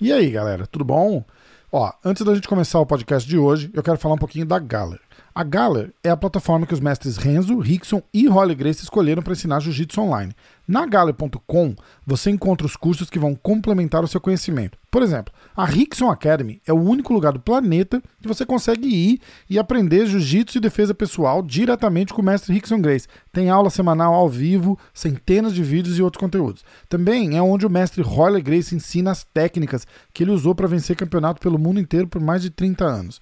E aí, galera, tudo bom? Ó, antes da gente começar o podcast de hoje, eu quero falar um pouquinho da Galler. A Galler é a plataforma que os mestres Renzo, Rickson e Holly Grace escolheram para ensinar jiu-jitsu online. Na Galler.com você encontra os cursos que vão complementar o seu conhecimento. Por exemplo, a Rickson Academy é o único lugar do planeta que você consegue ir e aprender jiu-jitsu e defesa pessoal diretamente com o mestre Rickson Grace. Tem aula semanal ao vivo, centenas de vídeos e outros conteúdos. Também é onde o mestre Holly Grace ensina as técnicas que ele usou para vencer campeonato pelo mundo inteiro por mais de 30 anos.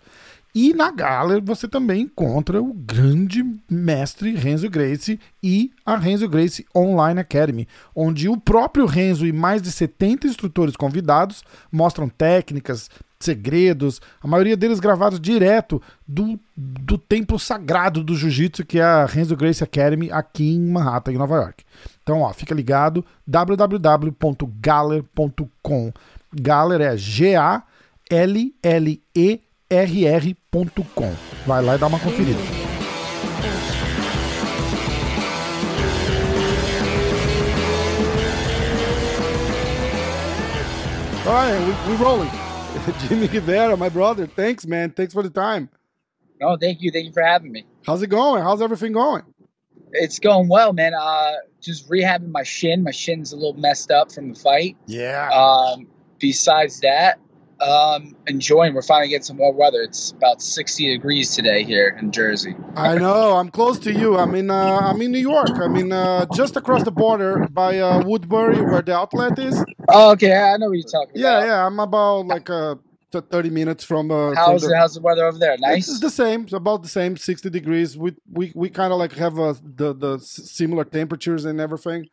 E na Galler você também encontra o grande mestre Renzo Grace e a Renzo Grace Online Academy, onde o próprio Renzo e mais de 70 instrutores convidados mostram técnicas, segredos, a maioria deles gravados direto do, do templo sagrado do jiu-jitsu, que é a Renzo Grace Academy aqui em Manhattan, em Nova York. Então, ó, fica ligado, www.galler.com. Galler é G-A-L-L-E rr.com. Vai lá e dá uma conferida. All right, we, we rolling. Jimmy Rivera, my brother. Thanks, man. Thanks for the time. No, thank you. Thank you for having me. How's it going? How's everything going? It's going well, man. Uh, just rehabbing my shin. My shin's a little messed up from the fight. Yeah. Um, besides that, um, enjoying. We're finally getting some more weather. It's about 60 degrees today here in Jersey. I know. I'm close to you. I'm in. Uh, I'm in New York. I mean, uh, just across the border by uh, Woodbury, where the outlet is. Oh, okay. I know what you're talking Yeah, about. yeah. I'm about like uh, 30 minutes from. Uh, How's the, the, how's the weather over there? Nice. It's the same. It's about the same, 60 degrees. We we, we kind of like have uh, the the similar temperatures and everything.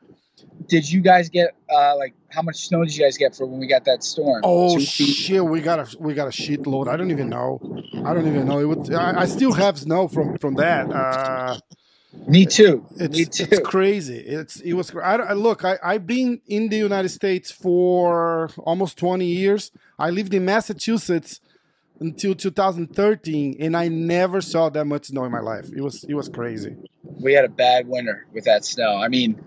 Did you guys get uh, like how much snow did you guys get for when we got that storm? Oh shit, we got a we got a shitload. I don't even know. I don't even know. It would. I, I still have snow from from that. Uh, Me too. it's Me too. it's crazy. It's it was. I, I look. I I've been in the United States for almost twenty years. I lived in Massachusetts until 2013, and I never saw that much snow in my life. It was it was crazy. we had a bad winter with that snow. I mean,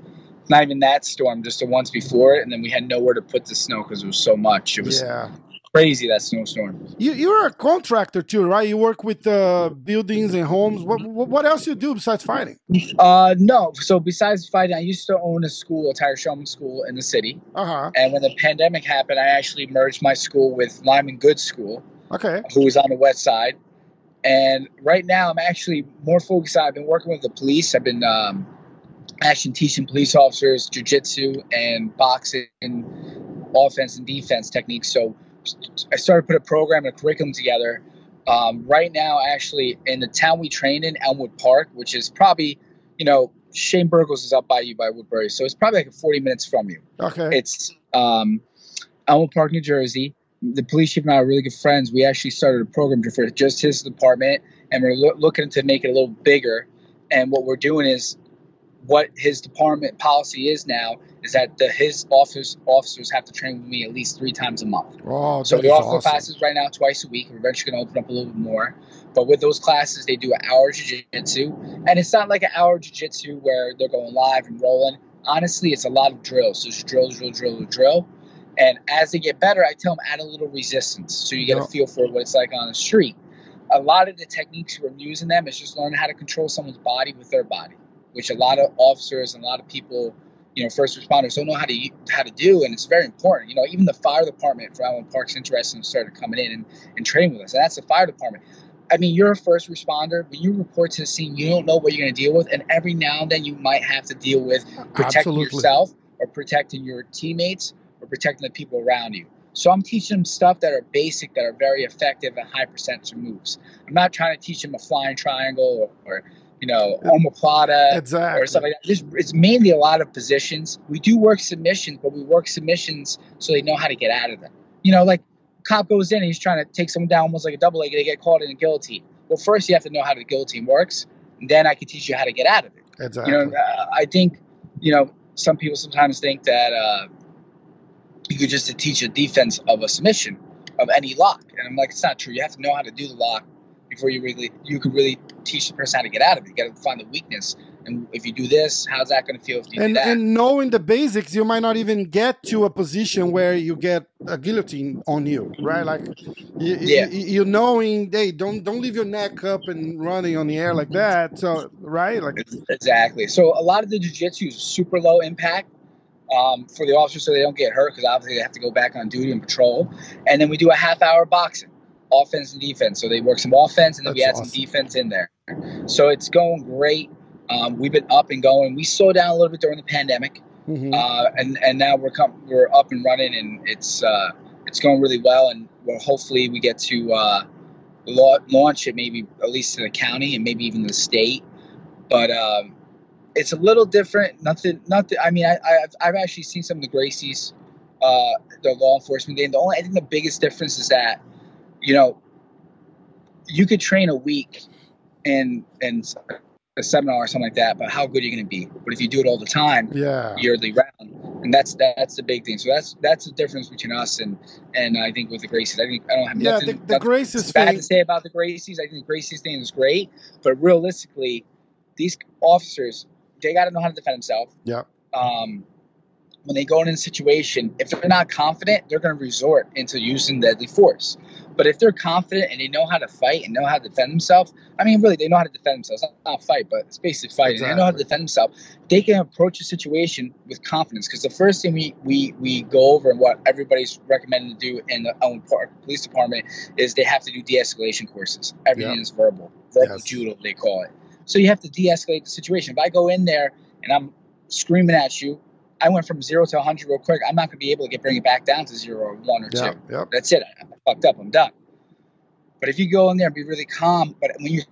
not even that storm, just the ones before it, and then we had nowhere to put the snow because it was so much. It was Yeah. crazy that snowstorm. You you're a contractor too, right? You work with uh, buildings and homes. What, what else you do besides fighting? Uh, no. So besides fighting, I used to own a school, a Tiger Schulmann school in the city. Uh huh. And when the pandemic happened, I actually merged my school with Lyman Good School, Okay. who was on the west side. And right now, I'm actually more focused. on I've been working with the police. I've been um, actually teaching police officers jujitsu and boxing, offense and defense techniques. So I started to put a program and a curriculum together. Um, right now, actually, in the town we train in, Elmwood Park, which is probably, you know, Shane Burgos is up by you by Woodbury, so it's probably like 40 minutes from you. Okay. It's um, Elmwood Park, New Jersey. The police chief and I are really good friends. We actually started a program for just his department, and we're loo- looking to make it a little bigger. And what we're doing is what his department policy is now is that the, his office officers have to train with me at least three times a month. oh, So we offer awesome. classes right now twice a week. We're eventually going to open up a little bit more. But with those classes, they do an hour of jiu-jitsu. And it's not like an hour of jiu-jitsu where they're going live and rolling. Honestly, it's a lot of drills. So it's drill, drill, drill, drill. And as they get better, I tell them add a little resistance. So you get Yeah. a feel for what it's like on the street. A lot of the techniques we're using them is just learning how to control someone's body with their body, which a lot of officers and a lot of people you know, first responders don't know how to how to do, and it's very important. You know, even the fire department for Allen Park's interested and started coming in and, and training with us, and that's the fire department. I mean, you're a first responder. When you report to the scene, you don't know what you're going to deal with, and every now and then you might have to deal with uh, uh, protecting Absolutely. yourself or protecting your teammates or protecting the people around you. So I'm teaching them stuff that are basic, that are very effective and high percentage moves. I'm not trying to teach them a flying triangle or, or you know, omoplata Exactly. or something like that. Just, it's mainly a lot of positions. We do work submissions, but we work submissions so they know how to get out of them. You know, like cop goes in and he's trying to take someone down almost like a double leg, they get caught in a guillotine. Well, first you have to know how the guillotine works, and then I can teach you how to get out of it. Exactly. You know, uh, I think, you know, some people sometimes think that uh, you could just teach a defense of a submission of any lock, and I'm like, it's not true. You have to know how to do the lock before you really you can really teach the person how to get out of it. You got to find the weakness And if you do this, how's that going to feel if you and, do that? And knowing the basics, you might not even get to a position where you get a guillotine on you, right? Like, you, yeah. you, you knowing, hey, don't don't leave your neck up and running on the air like that. So, right? Like exactly. So a lot of the jujitsu is super low impact. Um, for the officers so they don't get hurt because obviously they have to go back on duty and patrol. And then we do a half hour boxing, offense and defense. So they work some offense and then That's we add awesome. some defense in there. So it's going great. Um, we've been up and going. We slowed down a little bit during the pandemic, mm-hmm. uh, and and now we're com- we're up and running, and it's uh, it's going really well. And we'll hopefully we get to uh, launch it maybe at least to the county and maybe even the state. But um, it's a little different. Nothing, nothing. I mean, I, I've I've actually seen some of the Gracies, uh, the law enforcement game. The only I think the biggest difference is that, you know, you could train a week and and a seminar or something like that, but how good are you going to be? But if you do it all the time, yeah, yearly round, and that's that's the big thing. So that's that's the difference between us and and I think with the Gracies, I think I don't have yeah, nothing, the, the nothing Gracies bad thing. to say about the Gracies. I think the Gracies thing is great, but realistically, these officers they got to know how to defend themselves. Yeah. Um, when they go in a situation, if they're not confident, they're going to resort into using deadly force. But if they're confident and they know how to fight and know how to defend themselves, I mean, really, they know how to defend themselves. Not, not fight, but it's basically fighting. Exactly. They know how to defend themselves. They can approach a situation with confidence. Because the first thing we, we, we go over and what everybody's recommended to do in the um, own police department is they have to do de-escalation courses. Everything is verbal, verbal yes. judo they call it. So you have to de-escalate the situation. If I go in there and I'm screaming at you, I went from zero to 100 real quick. I'm not going to be able to get bring it back down to zero or one or yep, two. Yep. That's it. I'm fucked up. I'm done. But if you go in there and be really calm, but when you're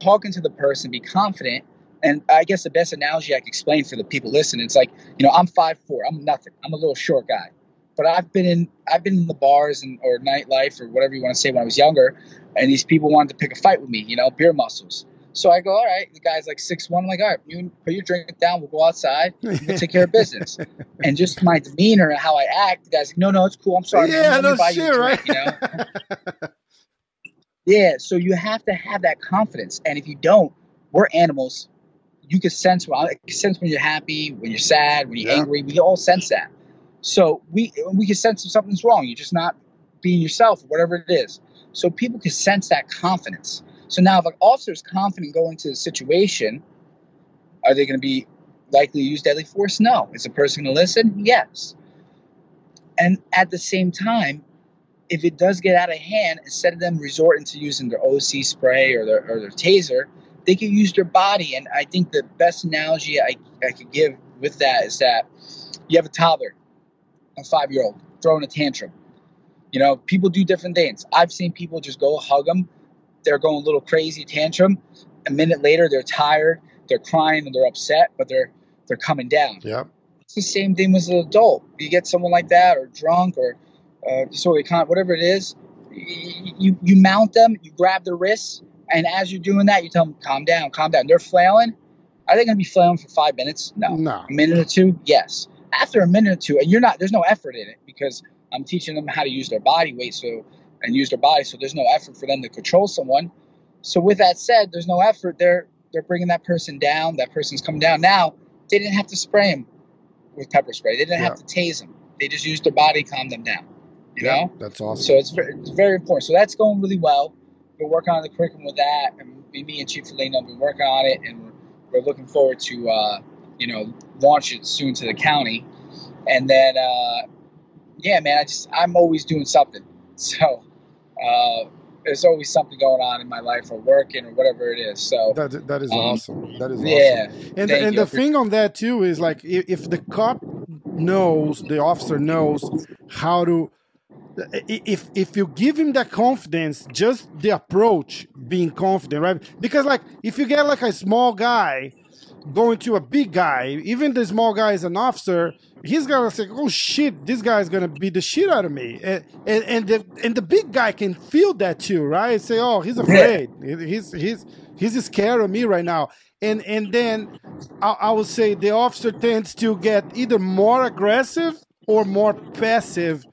talking to the person, be confident. And I guess the best analogy I can explain for the people listening, it's like, you know, I'm five four. I'm nothing. I'm a little short guy. But I've been in I've been in the bars and or nightlife or whatever you want to say when I was younger, and these people wanted to pick a fight with me, you know, beer muscles. So I go, all right. The guy's like six one. I'm like, all right, you put your drink down. We'll go outside. We'll take care of business. and just my demeanor and how I act, the guy's like, no, no, it's cool. I'm sorry. Yeah, no shit, right? you know. yeah. So you have to have that confidence, and if you don't, we're animals. You can sense when I can sense when you're happy, when you're sad, when you're yeah. angry. We all sense that. So we we can sense if something's wrong. You're just not being yourself, whatever it is. So people can sense that confidence. So now, if an officer is confident going to the situation, are they going to be likely to use deadly force? No. Is the person going to listen? Yes. And at the same time, if it does get out of hand, instead of them resorting to using their OC spray or their, or their taser, they can use their body. And I think the best analogy I, I could give with that is that you have a toddler, a five year old, throwing a tantrum. You know, people do different things. I've seen people just go hug them they're going a little crazy tantrum. A minute later, they're tired, they're crying, and they're upset, but they're they're coming down. Yeah, It's the same thing with an adult. You get someone like that, or drunk, or uh, disorderly conduct, whatever it is. You you mount them, you grab their wrists, and as you're doing that, you tell them, "Calm down, calm down." They're flailing. Are they going to be flailing for five minutes? No. No. A minute or two? Yes. After a minute or two, and you're not. There's no effort in it because I'm teaching them how to use their body weight. So and use their body. So there's no effort for them to control someone. So with that said, there's no effort. They're they're bringing that person down. That person's coming down. Now they didn't have to spray him with pepper spray. They didn't yeah. have to tase him. They just used their body, calm them down. You yeah, know, that's awesome. So it's very, it's very important. So that's going really well. We're working on the curriculum with that, and me and Chief Foligno have been working on it, and we're, we're looking forward to uh, you know launch it soon to the county, and then uh, yeah, man, I just I'm always doing something. So uh, there's always something going on in my life or working or whatever it is. So that that is um, awesome. That is yeah. Awesome. And the, and the thing on that too is like if, if the cop knows, the officer knows how to. If if you give him that confidence, just the approach being confident, right? Because like if you get like a small guy going to a big guy, even the small guy is an officer, he's gonna say, "Oh shit, this guy's gonna beat the shit out of me," and and, and the and the big guy can feel that too, right? Say, "Oh, he's afraid. He's he's he's scared of me right now." And and then I, I would say the officer tends to get either more aggressive or more passive,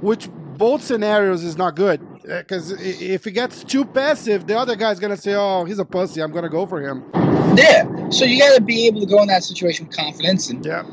which both scenarios is not good. Uh, because if he gets too passive, the other guy's gonna say, "Oh, he's a pussy. I'm gonna go for him." Yeah. So you got to be able to go in that situation with confidence, and Yeah.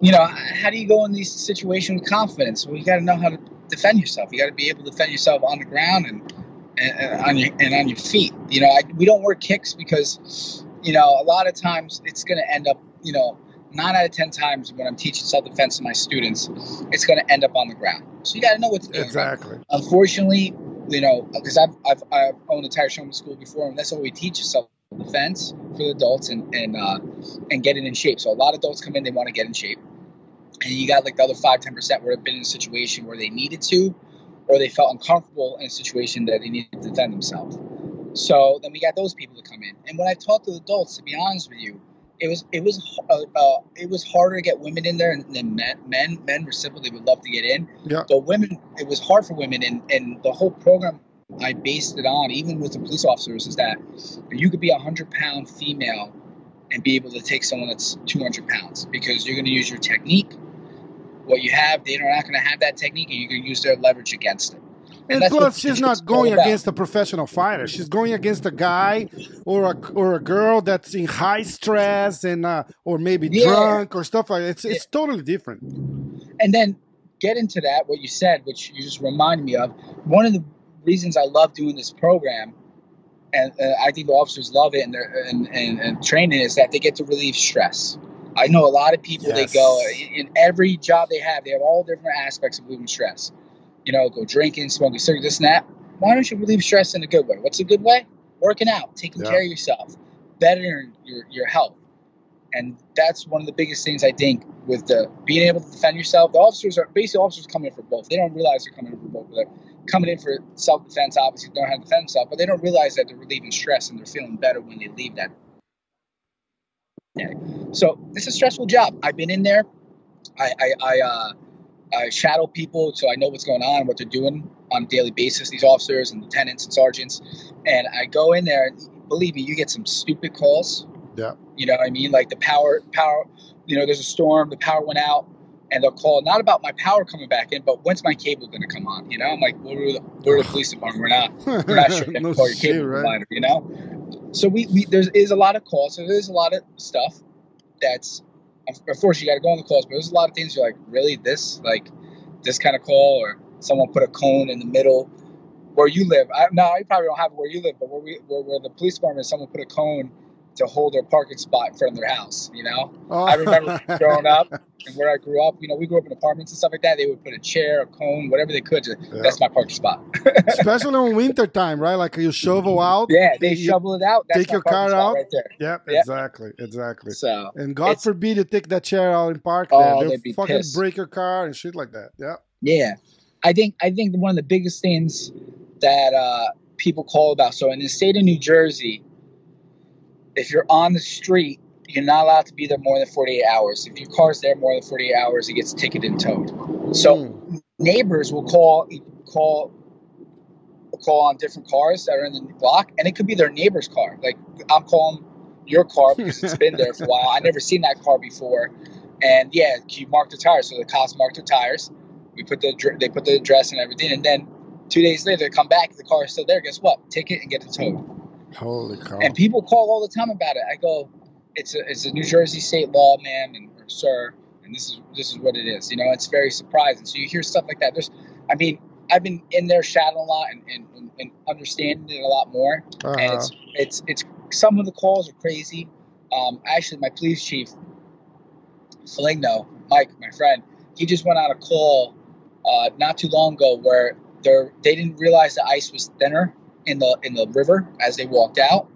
you know, how do you go in these situations with confidence? Well, you got to know how to defend yourself. You got to be able to defend yourself on the ground and and, and on your and on your feet. You know, I, we don't work kicks because you know a lot of times it's going to end up you know nine out of ten times when I'm teaching self defense to my students, it's going to end up on the ground. So you got to know what to do. on the ground. Exactly. Unfortunately, you know, because I've, I've I've owned a Tiger Schulmann school before, and that's what we teach is self defense for the adults and and uh, and getting in shape. So a lot of adults come in, they want to get in shape, and you got like the other five ten percent where they've been in a situation where they needed to, or they felt uncomfortable in a situation that they needed to defend themselves. So then we got those people to come in, and when I talk to adults, to be honest with you, it was it was uh, uh, it was harder to get women in there than men. Men men were simple; they would love to get in. Yeah. But women, it was hard for women, and and the whole program I based it on, even with the police officers, is that you could be a hundred pound female and be able to take someone that's two hundred pounds because you're going to use your technique. What you have, they're not going to have that technique, and you're going to use their leverage against it. And what plus, she's not going against a professional fighter. She's going against a guy or a or a girl that's in high stress and uh, or maybe Yeah. drunk or stuff like that. It's it's totally different. and then get into that what you said which you just reminded me of one of the reasons i love doing this program and uh, i think the officers love it and and, and, and training is that they get to relieve stress i know a lot of people Yes. they go in every job they have they have all different aspects of relieving stress you know go drinking smoking cigarettes this and that why don't you relieve stress in a good way what's a good way working out taking Yeah. care of yourself bettering your, your health and that's one of the biggest things I think with the being able to defend yourself. The officers are basically officers coming in for both. They don't realize they're coming in for both. They're coming in for self defense, obviously they don't know how to defend themselves, but they don't realize that they're relieving stress and they're feeling better when they leave that. day. So it's a stressful job. I've been in there. I I, I uh, I shadow people, so I know what's going on, what they're doing on a daily basis. These officers and lieutenants and sergeants, and I go in there. and Believe me, you get some stupid calls. Yeah. You know what I mean? Like the power, power. You know, there's a storm. The power went out, and they'll call not about my power coming back in, but when's my cable going to come on? You know, I'm like, we're the, we're the police department. We're not we're not sure no call your shit, cable right? provider. You know. So we, we there is a lot of calls. So there's a lot of stuff that's of course you got to go on the calls, but there's a lot of things you're like, really this like this kind of call or someone put a cone in the middle where you live. I, no, you probably don't have it where you live, but where we where, where the police department, someone put a cone to hold their parking spot in front of their house. You know, Oh. I remember growing up and where I grew up. You know, we grew up in apartments and stuff like that. They would put a chair, a cone, whatever they could. To, That's my parking spot. especially in winter time, right? Like you shovel out. yeah, they you- shovel it out. That's take your car out. right there. Yep, Yep. exactly, exactly. So And God forbid you take that chair out and park Oh, there. They'll fucking pissed. break your car and shit like that. Yeah. Yeah, I think I think one of the biggest things that uh, people call about. So in the state of New Jersey, if you're on the street, you're not allowed to be there more than 48 hours. If your car's there more than 48 hours, it gets ticketed and towed. So Mm. neighbors will call call call on different cars that are in the block, and it could be their neighbor's car. Like I'm calling your car because it's been there for a while. I never seen that car before, and yeah, you marked the tires. So the cops marked the tires. We put the they put the address and everything, and then two days later they come back. The car is still there. Guess what? Ticket and get it towed. Holy cow. And people call all the time about it. I go, it's a it's a New Jersey state law, ma'am, and or sir, and this is this is what it is. You know, it's very surprising. So you hear stuff like that. There's, I mean, I've been in there shadowing a lot and, and, and- and understanding it a lot more. And Uh-huh. it's it's it's some of the calls are crazy. Um, actually, my police chief, Foligno, Mike, my friend, he just went on a call uh, not too long ago where they they didn't realize the ice was thinner in the in the river as they walked out,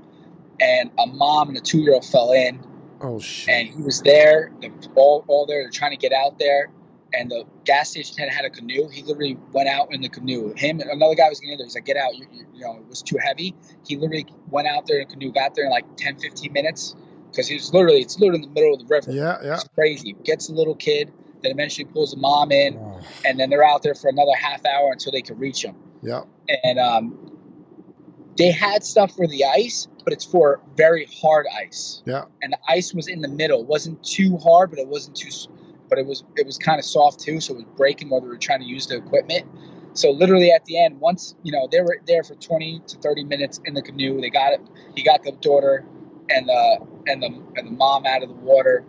and a mom and a two year old fell in, Oh shit. and he was there. All all there, they're trying to get out there, and the gas station attendant had a canoe. He literally went out in the canoe. Him and another guy was getting in there. He's like, "Get out!" You, you, you know, it was too heavy. He literally went out there in a canoe, got there in like 10, 15 minutes because he was literally it's literally in the middle of the river. Yeah, yeah. It's crazy. Gets a little kid, then eventually pulls the mom in, Oh, and then they're out there for another half hour until they can reach him. yeah. And um, they had stuff for the ice, but it's for very hard ice. Yeah. And the ice was in the middle. It wasn't too hard, but it wasn't too, but it was it was kind of soft too, so it was breaking while they were trying to use the equipment. So literally at the end, once you know they were there for 20 to 30 minutes in the canoe, they got it. He got the daughter and the and the and the mom out of the water,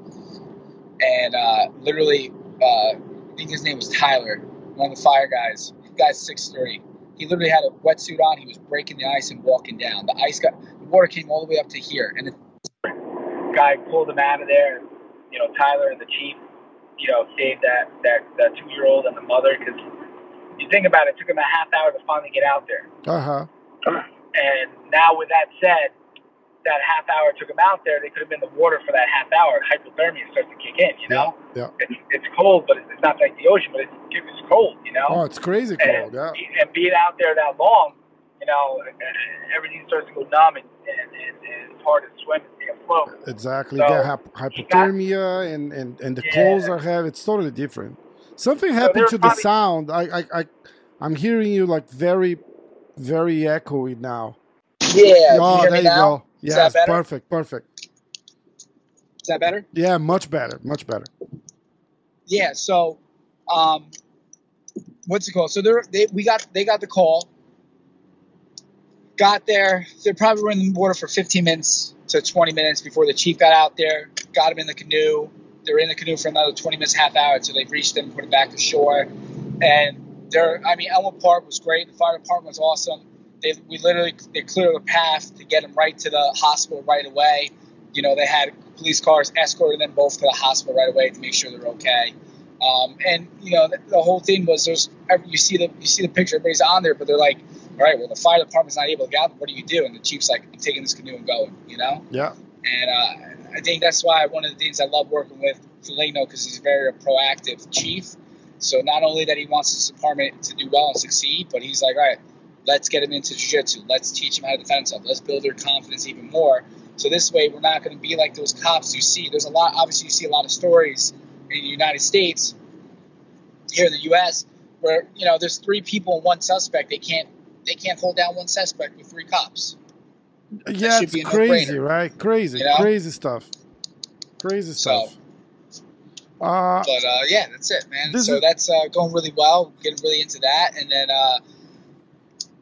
and uh, literally, uh, I think his name was Tyler, one of the fire guys. Guy's six three. He literally had a wetsuit on. He was breaking the ice and walking down. The ice got the water came all the way up to here, and the guy pulled him out of there. You know, Tyler and the chief, you know, saved that that, that two year old and the mother because you think about it, it took him a half hour to finally get out there. Uh huh. And now, with that said, that half hour took him out there, they could have been in the water for that half hour. Hypothermia starts to kick in, you know? Yeah. It's, it's cold, but it's not like the ocean, but it's, it's cold, you know? Oh, it's crazy and, cold. Yeah. and being out there that long, you know, everything starts to go numb and, and, and, and it's hard to swim and stay afloat. Exactly. So, you get hyp- hypothermia and, and, and the Yeah. clothes are heavy. It's totally different. Something happened they're to the probably- sound. I, I, I, I'm hearing you like very, very echoey now. Yeah, oh, you hear there me you now? go. Is Yes, that better? perfect, perfect. Is that better? Yeah, much better, much better. Yeah, so um, what's it called? So they're, they we got they got the call. Got there. They probably were in the water for 15 minutes to 20 minutes before the chief got out there. Got him in the canoe. They were in the canoe for another 20 minutes, half hour until they reached him, put him back to shore. And they're, I mean, Elmwood Park was great. The fire department was awesome. They, we literally they cleared the path to get him right to the hospital right away. You know, they had police cars escorting them both to the hospital right away to make sure they're okay. Um, and you know, the, the whole thing was there's you see the you see the picture, everybody's on there, but they're like, all right, well, the fire department's not able to get out. What do you do? And the chief's like, I'm taking this canoe and going. You know, Yeah, and uh, I think that's why one of the things I love working with Foligno because he's a very proactive chief. So not only that he wants his department to do well and succeed, but he's like, all right, let's get him into jiu-jitsu. Let's teach him how to defend himself. Let's build their confidence even more. So this way, we're not going to be like those cops you see. There's a lot. Obviously, you see a lot of stories in the United States, here in the U.S., where you know there's three people and one suspect. They can't they can't hold down one suspect with three cops. yeah, it's crazy, no-brainer. right? Crazy, You know? crazy stuff. Crazy So- stuff. Uh, but uh, yeah, that's it, man. So is- that's uh, going really well. Getting really into that, and then uh,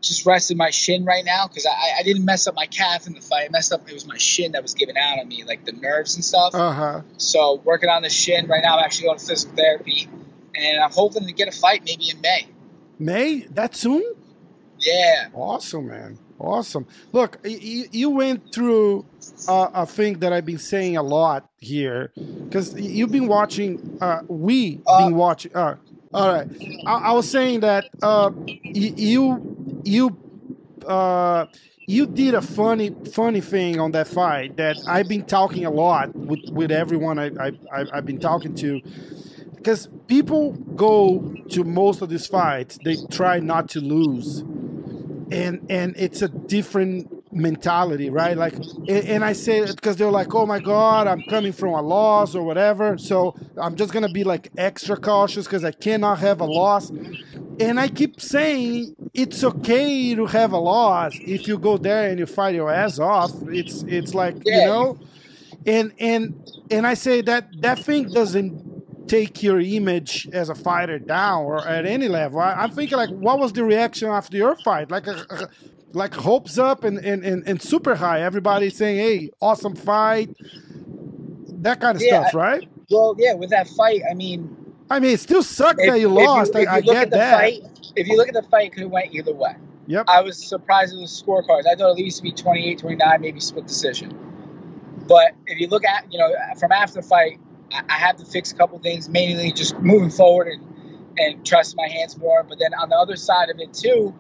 just resting my shin right now because I, I didn't mess up my calf in the fight. I messed up. It was my shin that was giving out on me, like the nerves and stuff. uh huh. so working on the shin right now. I'm actually going to physical therapy, and I'm hoping to get a fight maybe in May. May that soon? Yeah. Awesome, man. Awesome. Look, y- y- you went through uh, a thing that I've been saying a lot here because you've been watching. Uh, we Uh, been watching. Uh, all right. I, I was saying that uh, you you uh, you did a funny funny thing on that fight that I've been talking a lot with with everyone I, I, I I've been talking to because people go to most of these fights they try not to lose and and it's a different mentality right? Like and, i say it because they're like oh my god i'm coming from a loss or whatever. So i'm just gonna be like extra cautious because i cannot have a loss. And i keep saying it's okay to have a loss if you go there and you fight your ass off. It's it's like you know? And and and i say that that thing doesn't take your image as a fighter down or at any level. I, I'm thinking like, what was the reaction after your fight? Like, a, a- like hopes up and, and, and, and super high. Everybody saying, "Hey, awesome fight," that kind of Yeah, stuff, right? Well, yeah. With that fight, I mean, I mean, it still sucked if, that you lost. if I, I get that. fight, if you look at the fight, it could have went either way. Yep. I was surprised at the scorecards. I thought it used to be 28, 29, maybe split decision. But if you look at, you know, from after the fight, I, I had to fix a couple things, mainly just moving forward and, and trust my hands more. But then on the other side of it too,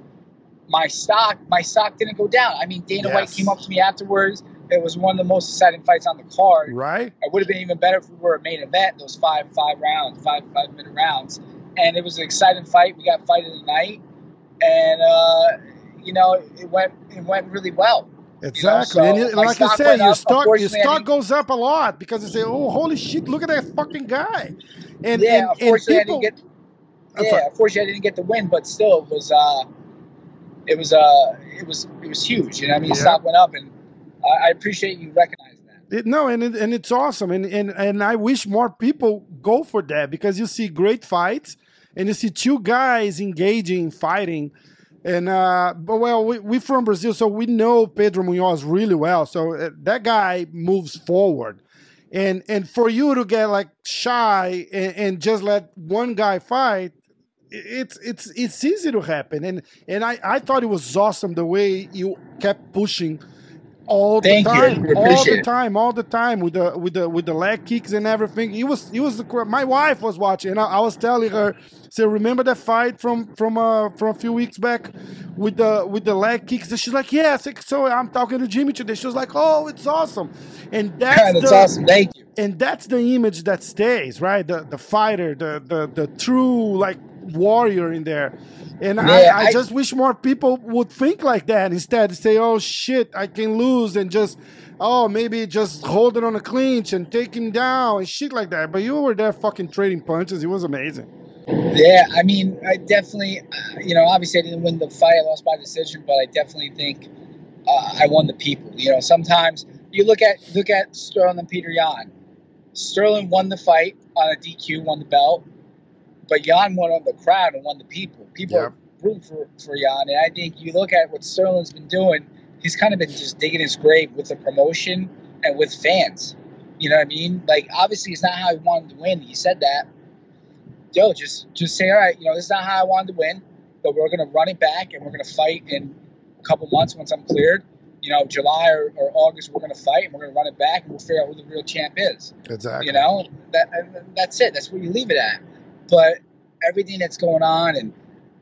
my stock, my stock didn't go down. I mean, Dana White came up to me afterwards. It was one of the most exciting fights on the card. Right? It would have been even better if we were a main event, those five five rounds, five five minute rounds. And it was an exciting fight. We got fight of the night, and uh, you know it went it went really well. Exactly. so and it, like I said, your up. stock your I stock goes up a lot because they say, "Oh, holy shit! Look at that fucking guy!" And yeah, and, and people, I didn't get. Yeah, unfortunately I didn't get the win, but still it was uh, it was uh, it was it was huge. You know, I mean, the Yeah. stock went up, and I I appreciate you recognizing that. It, no, and it, and it's awesome, and, and and I wish more people go for that because you see great fights, and you see two guys engaging, fighting. And uh, but well, we we from Brazil, so we know Pedro Munhoz really well. So uh, that guy moves forward, and and for you to get like shy and, and just let one guy fight, it's it's it's easy to happen. And and I I thought it was awesome the way you kept pushing all the Thank time, all the time, all the time with the with the with the leg kicks and everything. it was he was the my wife was watching, and I, I was telling her, say, remember that fight from from uh from a few weeks back with the with the leg kicks? And she's like, yes. So I'm talking to Jimmy today. She was like, oh, it's awesome, and that's That's the, awesome. Thank you. and that's the image that stays right the the fighter the the, the true like warrior in there and Yeah, I, I I- just wish more people would think like that instead say oh shit i can lose and just oh maybe just hold it on a clinch and take him down and shit like that but you were there fucking trading punches it was amazing Yeah, I mean, I definitely, uh, you know, obviously I didn't win the fight. I lost by decision, but I definitely think uh, I won the people. You know, sometimes you look at look at Sterling and Peter Yan. Sterling won the fight on a DQ, won the belt, but Yan won on the crowd and won the people. People Yep. root for for Yan, and I think you look at what Sterling's been doing. He's kind of been just digging his grave with the promotion and with fans. You know what I mean? Like, obviously, it's not how he wanted to win. He said that yo, just just say, all right, you know, this is not how I wanted to win, but we're gonna run it back and we're gonna fight in a couple months once I'm cleared. You know, July or, or August, we're gonna fight and we're gonna run it back and we'll figure out who the real champ is. exactly You know, that that's it. That's where you leave it at. But everything that's going on and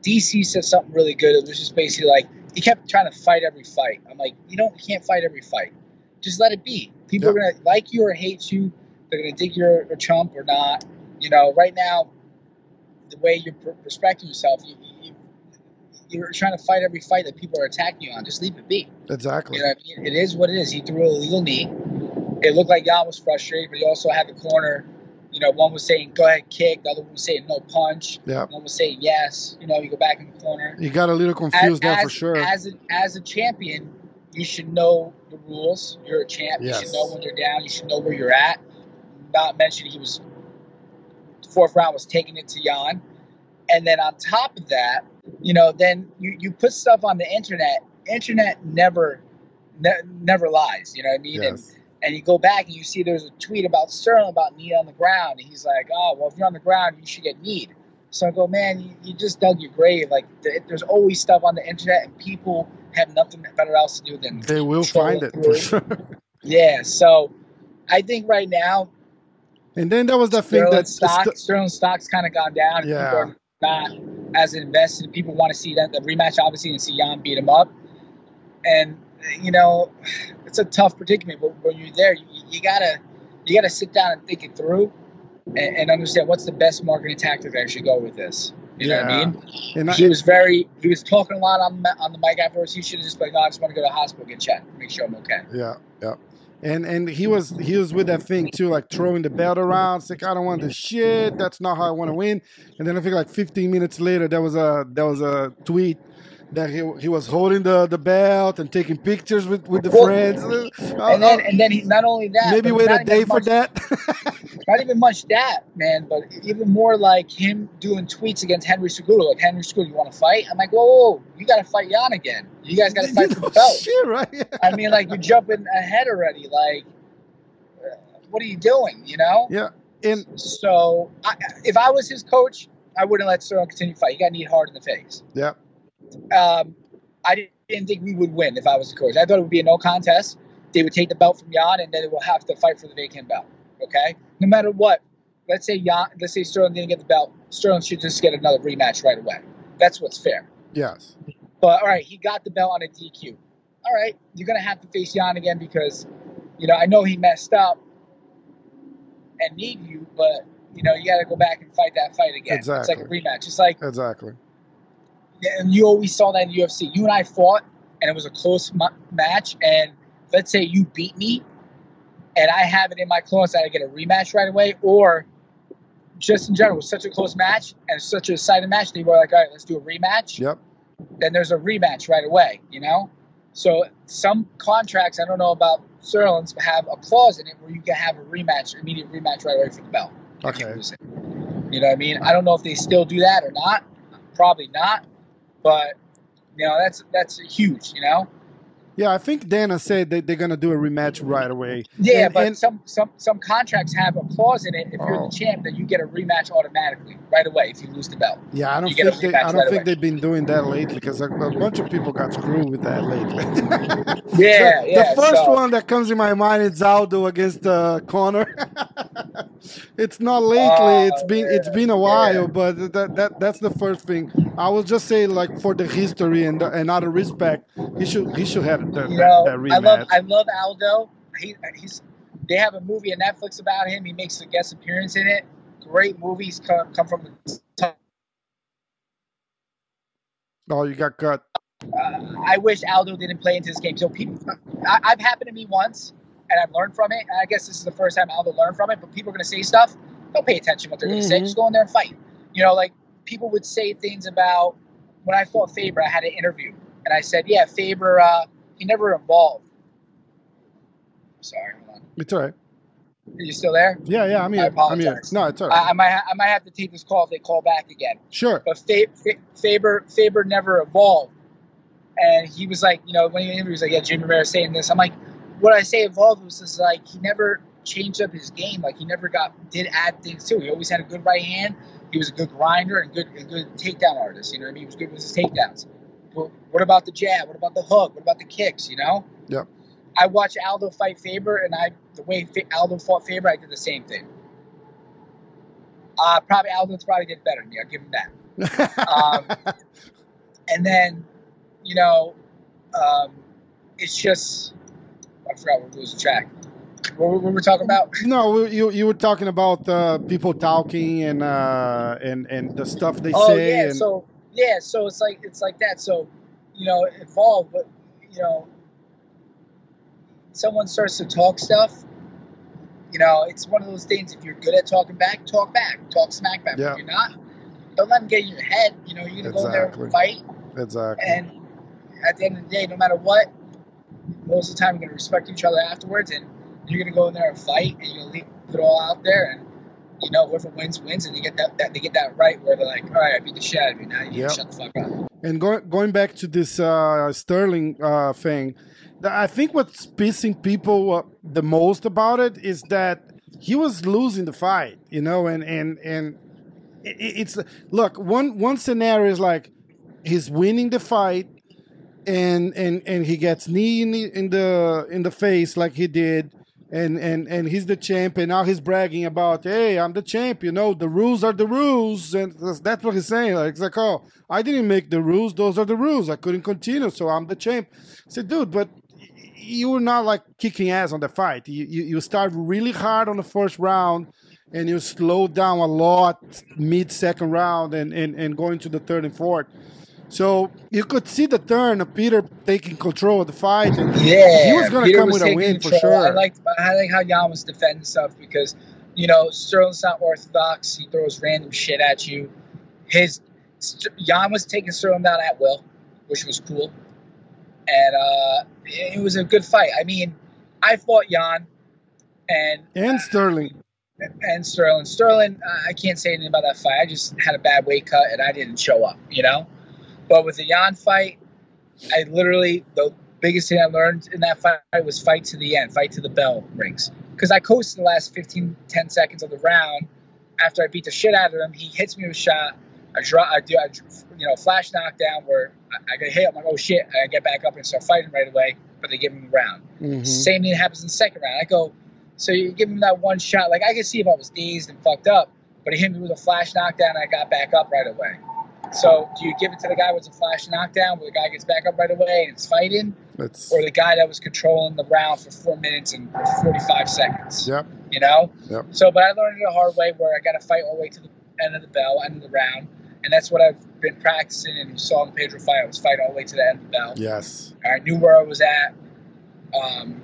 DC said something really good. It was just basically like he kept trying to fight every fight. I'm like, you don't, you can't fight every fight. Just let it be. People are gonna like you or hate you. They're gonna think you're a chump or not. You know, right now, the way you're respecting yourself, you, you, you're trying to fight every fight that people are attacking you on. Just leave it be. exactly You know, what I mean? it is what it is. He threw a legal knee. It looked like Yan was frustrated, but he also had the corner. You know, one was saying "go ahead, kick," the other one was saying "no punch." yeah One was saying "yes." You know, you go back in the corner. you got a little confused there as, for sure As a, as a champion, you should know the rules. You're a champ. Yes. You should know when you're down. You should know where you're at. Not mentioning he was fourth round was taking it to Yan, and then on top of that, you know, then you you put stuff on the internet. Internet never ne- never lies. You know what I mean? Yes and you go back and you see there's a tweet about Sterling about knee on the ground, and he's like, "Oh, well, if you're on the ground, you should get kneed." So I go, "Man, you, you just dug your grave. Like, th- there's always stuff on the internet, and people have nothing better else to do than they will find it for sure Yeah. So I think right now and then there was that thing that stock, Sterling stock's kind of gone down. Yeah. Not as invested. People want to see that the rematch, obviously, and see Yan beat him up. And you know, it's a tough predicament. But when you're there, you, you gotta you gotta sit down and think it through, and, and understand what's the best marketing tactic I should go with this. You know what I mean? and I, He was very he was talking a lot on the, on the mic afterwards. He should have just been like, "No, I just want to go to the hospital get checked, make sure I'm okay." Yeah, yeah. And and he was he was with that thing too, like throwing the belt around. It's like I don't want this shit. That's not how I want to win. And then I think like 15 minutes later, there was a there was a tweet that he he was holding the, the belt and taking pictures with, with the friends. And then and then he not only that, maybe wait a day for much- that. not even much that, man, but even more like him doing tweets against Henry Cejudo. Like, Henry Cejudo, you want to fight? I'm like, whoa, whoa, whoa you got to fight Yan again. You guys got to fight for the belt. shit, right? Yeah. I mean, like, you're jumping ahead already. Like, uh, what are you doing, you know? yeah. And So, I, if I was his coach, I wouldn't let Sterling continue to fight. You got to need hard in the face. yeah, Um, I didn't- think we would win if I was the coach. I thought it would be a no contest. They would take the belt from Yan, and then they will have to fight for the vacant belt. Okay, no matter what. Let's say Yan, let's say Sterling didn't get the belt. Sterling should just get another rematch right away. That's what's fair. yes, But all right, he got the belt on a DQ. All right, you're gonna have to face Yan again because, you know, I know he messed up and need you, but you know you got to go back and fight that fight again. Exactly. It's like a rematch. It's like exactly. And you always saw that in the UFC. You and I fought, and it was a close ma- match. And let's say you beat me, and I have it in my clause that I get a rematch right away, or just in general, it was such a close match and such a exciting match. They were like, all right, let's do a rematch. Yep. Then there's a rematch right away. You know, so some contracts I don't know about Sterling's have a clause in it where you can have a rematch, immediate rematch right away for the belt. you Okay. You know what I mean? I don't know if they still do that or not. Probably not. But you know, that's that's huge. You know. Yeah, I think Dana said that they're gonna do a rematch right away. Yeah, And- but and- some some some contracts have a clause in it. If you're Oh. the champ, that you get a rematch automatically right away if you lose the belt. yeah, I don't you think they, I don't right think away. they've been doing that lately because a, a bunch of people got screwed with that lately. Yeah, the, yeah. The first so- one that comes in my mind is Aldo against uh, Conor. it's not lately. Oh, it's been it's yeah, been a while, yeah. but that, that that's the first thing. I will just say like for the history and and out of respect, he should he should have the, You know, that I love I love Aldo. He he's they have a movie on Netflix about him. He makes a guest appearance in it. Great movies come come from the top. oh, you got cut. uh, I wish Aldo didn't play into this game. So people, I, I've happened to me once, and I've learned from it. And I guess this is the first time Aldo learned from it. But people are going to say stuff. Don't pay attention to what they're going to say. Just go in there and fight. You know, like people would say things about when I fought Faber. I had an interview, and I said, "Yeah, Faber, uh, he never evolved. Sorry, hold on. It's all right. Are you still there? Yeah, yeah. I'm I here. I'm here. No, it's all right. I, I might, ha- I might have to take this call if they call back again. sure. but Fa- Fa- Faber Faber never evolved. And he was like, you know, when he interviewed, he was like, yeah, Jimmy Rivera saying this. I'm like, what I say evolved was just like he never changed up his game. Like he never got did add things to. it. He always had a good right hand. He was a good grinder and good a good takedown artist. You know what I mean? He was good with his takedowns. What about the jab? What about the hook? What about the kicks? You know? Yep. I watched Aldo fight Faber, and I the way Aldo fought Faber, I did the same thing. Uh, probably Aldo probably did better than me. I'll give him that. Um, and then, you know, um, it's just I forgot what was the track. What, what, we're talking about? no, you you were talking about uh, people talking and uh, and and the stuff they oh say. yeah, and, so yeah, so it's like it's like that. So you know, evolve, but you know, someone starts to talk stuff. You know, it's one of those things. If you're good at talking back, talk back, talk smack back. Yeah. If you're not, don't let them get in your head. You know, you're gonna go in there and fight. exactly. And at the end of the day, no matter what, most of the time you're going to respect each other afterwards, and you're going to go in there and fight, and to leave it all out there, and you know whoever wins wins, and you get that, that they get that right where they're like, all right, I beat the shit out of you. Now you Yep. shut the fuck up. And going going back to this uh, Sterling uh, thing, I think what's pissing people uh, the most about it is that he was losing the fight, you know, and and and it, it's look one one scenario is like he's winning the fight, and and and he gets knee in the in the, in the face like he did. And, and and he's the champ, and now he's bragging about, hey, I'm the champ. You know, the rules are the rules, and that's- that's what he's saying. Like, it's like, oh, I didn't make the rules; those are the rules. I couldn't continue, so I'm the champ. I said, dude, but you were not like kicking ass on the fight. You, you you start really hard on the first round, and you slow down a lot mid second round, and, and and going to the third and fourth. So you could see the turn of Peter taking control of the fight, and Yeah, he was going to come with a win for control. I sure. like I like how Yan was defending stuff because you know Sterling's not orthodox. He throws random shit at you. His Yan was taking Sterling down at will, which was cool, and uh, it was a good fight. I mean, I fought Yan and and Sterling. and Sterling. Sterling, uh, I can't say anything about that fight. I just had a bad weight cut and I didn't show up, you know. But with the Yan fight, I literally the biggest thing I learned in that fight was fight to the end, fight to the bell rings. Because I coasted the last 15, 10 seconds of the round. After I beat the shit out of him, he hits me with a shot. I draw, I do, I, you know, flash knockdown where I, I get hit. I'm like, oh shit! I get back up and start fighting right away. But they give him the round. Mhm. Same thing happens in the second round. I go, so you give him that one shot. Like I could see if I was dazed and fucked up, but he hit me with a flash knockdown. And I got back up right away. So do you give it to the guy with a flash knockdown, where the guy gets back up right away and it's fighting, or the guy that was controlling the round for four minutes and forty-five seconds? yep, You know. yep. So, but I learned it the hard way, where I got to fight all the way to the end of the bell, end of the round, and that's what I've been practicing. And saw in Pedro fight, I was fighting all the way to the end of the bell. Yes. I knew where I was at, um,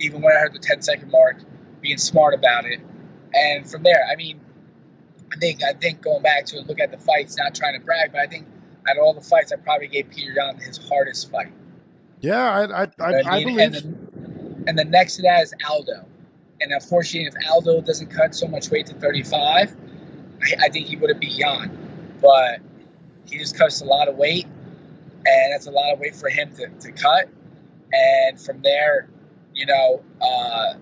even when I heard the 10 second mark, being smart about it. And from there, I mean, I think I think going back to look at the fights, not trying to brag, but I think out of all the fights, I probably gave Peter Yan his hardest fight. Yeah, I I, I, You know what I mean? believe. And the, and then next to that is Aldo. And unfortunately, if Aldo doesn't cut so much weight to 35, I, I think he would have beat Yan, but he just cuts a lot of weight, and that's a lot of weight for him to, to cut. And from there, you know, uh,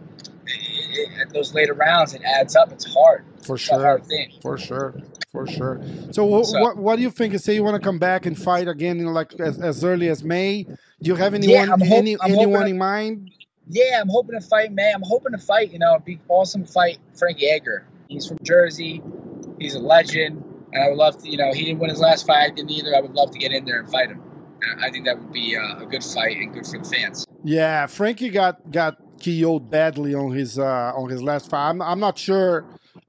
it, it, those later rounds, it adds up. It's hard. For It's a sure. hard thing. For sure. For sure. So, So- what what do you think? Say you want to come back and fight again, in like as, as early as May. Do you have Yeah, anyone I'm any anyone hoping- in mind? Yeah, I'm hoping to fight May. I'm hoping to fight, you know, it'd be awesome fight Frankie Edgar. He's from Jersey. He's a legend. And I would love to, you know, he didn't win his last fight, I didn't either. I would love to get in there and fight him. I think that would be uh, a good fight and good for the fans. Yeah, Frankie got got KO'd badly on his uh, on his last fight. I'm, I'm not sure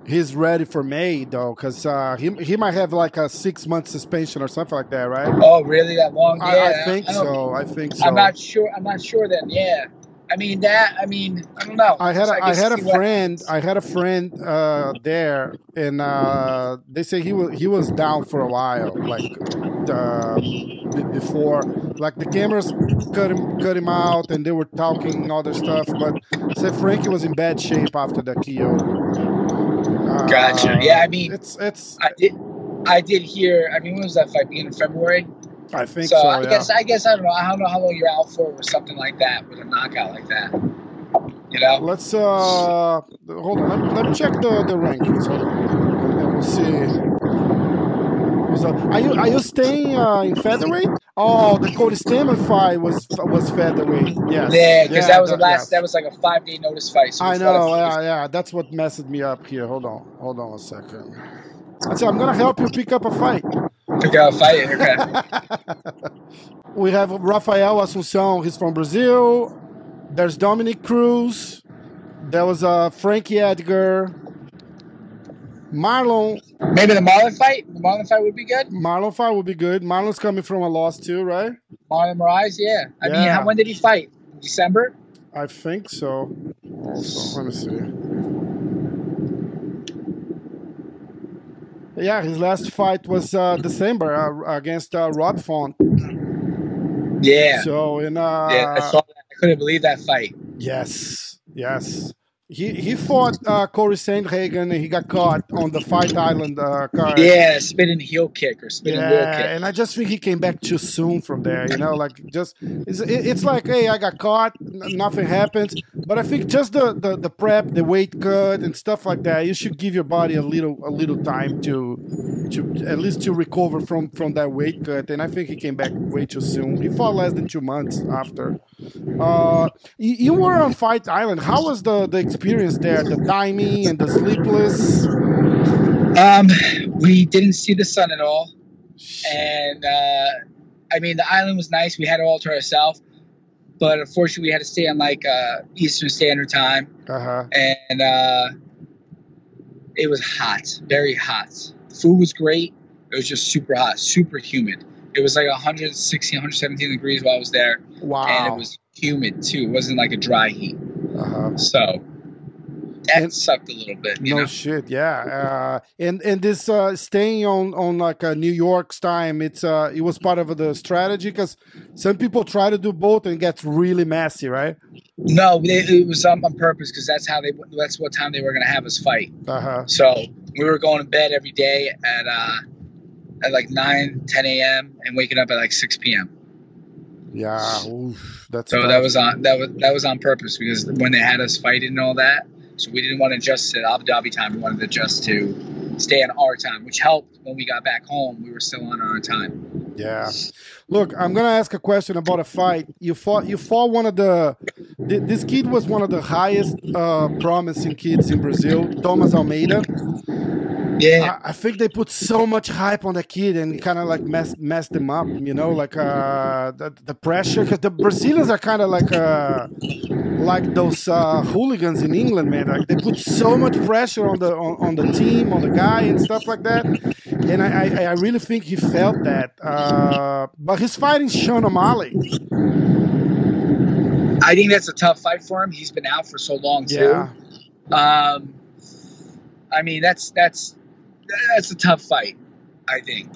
he's ready for May though, because uh, he he might have like a six month suspension or something like that, right? Oh, really? That long? I, yeah, I think I so. I think so. I'm not sure. I'm not sure then. Yeah. I mean that. I mean, I don't know. I had a, I had a friend. I had a friend uh, there and uh, they say he was he was down for a while like uh, before like the cameras cut him cut him out and they were talking and other stuff but said Frankie was in bad shape after the KO. Uh, Gotcha. Yeah, I mean- it's it's I did. I did hear. I mean, when was that fight? Beginning of February. I think So, so. I yeah. guess I guess I don't know. I don't know how long you're out for with something like that, with a knockout like that. You know. Let's uh hold on. Let me, let me check the the rankings. Hold on, and we'll see. Up. Are you are you staying uh, in featherweight? Oh, the Cody Stamann fight was was featherweight. Yes. Yeah, because that was the last. yes. That was like a five day notice fight. So I know. Yeah, yeah. That's what messed me up here. Hold on. Hold on a second. I said I'm gonna help you pick up a fight. Out a fight. Okay. we have Rafael Assunção. He's from Brazil. There's Dominick Cruz. There was uh, Frankie Edgar. Marlon Maybe the Marlon fight. The Marlon fight would be good. Marlon fight would be good. Marlon's coming from a loss too, right? Marlon Moraes. Yeah. I mean, Yeah. how, when did he fight? December. I think so. Also, let me see. Yeah, his last fight was uh, December uh, against uh, Rob Font. Yeah. So in uh, yeah. I saw that. I couldn't believe that fight. yes, yes. He he fought uh, Cory Sandhagen and he got caught on the Fight Island uh, card. Yeah, spinning heel kick or spinning wheel Yeah, kick. and I just think he came back too soon from there. You know, like just it's, it's like, hey, I got caught, nothing happens. But I think just the, the the prep, the weight cut, and stuff like that, you should give your body a little a little time to to at least to recover from from that weight cut. And I think he came back way too soon. He fought less than two months after. Uh, you, you were on Fight Island. How was the the experience there? The timing and the sleepless. Um, we didn't see the sun at all, and uh, I mean the island was nice. We had it all to ourselves, but unfortunately we had to stay on like uh, Eastern Standard Time, Uh huh. and uh, it was hot, very hot. Food was great. It was just super hot, super humid. It was like 116, 117 degrees while I was there, Wow. and it was humid too. It wasn't like a dry heat, uh-huh. so that And- sucked a little bit. You no know? shit, yeah. Uh, and and this uh, staying on on like uh, New York's time, it's uh, it was part of the strategy because some people try to do both and it gets really messy, right? No, they, it was um, on purpose because that's how they. That's what time they were going to have us fight. Uh huh. So we were going to bed every day at uh, at like 9, 10 a.m. and waking up at like six p.m. Yeah, oof, that's So tough. that was on that was that was on purpose because when they had us fighting and all that, so we didn't want to adjust to Abu Dhabi time. We wanted to adjust to stay on our time, which helped when we got back home. We were still on our time. Yeah. Look, I'm gonna ask a question about a fight. You fought. You fought one of the. This kid was one of the highest uh, promising kids in Brazil, Thomas Almeida. Yeah, I, I think they put so much hype on the kid and kind of like messed messed him up. You know, like uh, the, the pressure because the Brazilians are kind of like uh, like those uh, hooligans in England, man. Like they put so much pressure on the on, on the team, on the guy, and stuff like that. And I I, I really think he felt that. Uh, but he's fighting Sean O'Malley. I think that's a tough fight for him. He's been out for so long too. Yeah. Um, I mean, that's that's that's a tough fight. I think.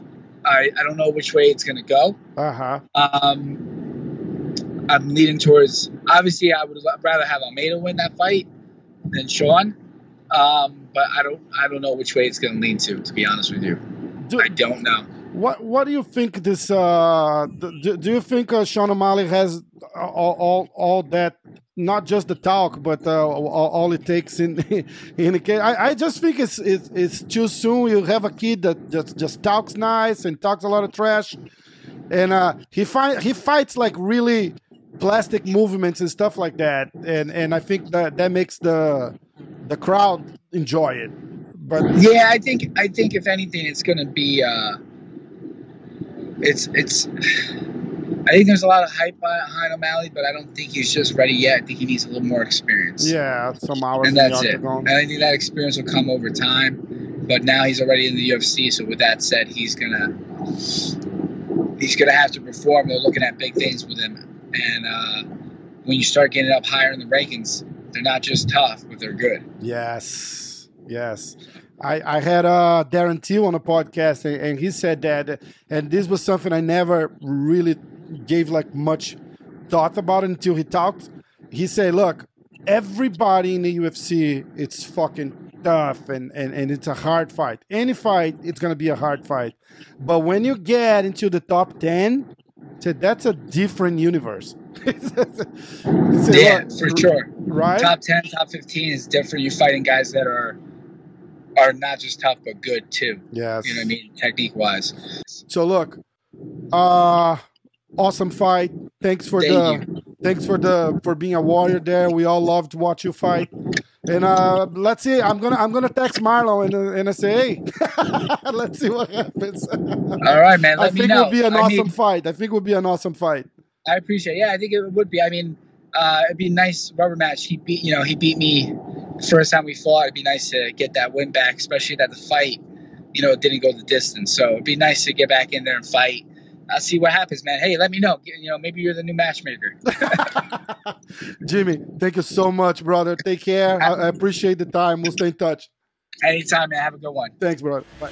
I I don't know which way it's gonna go. Uh huh. Um, I'm leaning towards. Obviously, I would rather have Almeida win that fight than Sean. Um, but I don't I don't know which way it's going to lean to. To be honest with you, Do, I don't know. what What do you think? This uh, do, do you think uh, Sean O'Malley has all, all all that? Not just the talk, but uh, all, it takes in in the case. I, I just think it's, it's it's too soon. You have a kid that just just talks nice and talks a lot of trash, and uh, he fight he fights like really plastic movements and stuff like that, and and I think that that makes the the crowd enjoy it. But Yeah, I think I think if anything, it's to be. Uh, it's it's. I think there's a lot of hype behind O'Malley, but I don't think he's just ready yet. I think he needs a little more experience. yeah, some hours and that's it. And I think that experience will come over time. But now he's already in the UFC, so with that said, he's gonna he's gonna have to perform. They're looking at big things with him, and uh, when you start getting up higher in the rankings, they're not just tough, but they're good. Yes, yes. I, I had uh, Darren Till on a podcast, and, and he said that, and this was something I never really gave like much thought about it until he talked. He said, "Look, everybody in the UFC, it's fucking tough, and, and, and it's a hard fight. Any fight, it's gonna be a hard fight. But when you get into the top ten, said that's a different universe. Yeah, "Look, for sure. Right? Top ten, top fifteen is different. You're fighting guys that are are not just tough but good too. Yeah, You know what I mean, technique wise. So look, uh awesome fight. Thanks for Thank the thanks for the for being a warrior there. We all love to watch you fight. And uh let's see. I'm gonna I'm gonna text Marlon and uh, and I say, hey, let's see what happens. All right, man. Let I me think know. it'll be an I awesome fight. I think it will be an awesome fight. I appreciate. It. Yeah, I think it would be. I mean, uh, it'd be a nice rubber match. He beat, you know, he beat me the first time we fought. It'd be nice to get that win back, especially that the fight, you know, didn't go the distance. So it'd be nice to get back in there and fight. I'll see what happens, man. Hey, let me know. You know, maybe you're the new matchmaker. Jimmy, thank you so much, brother. Take care. I, I appreciate the time. We'll stay in touch. Anytime, man. Have a good one. Thanks, brother. Bye.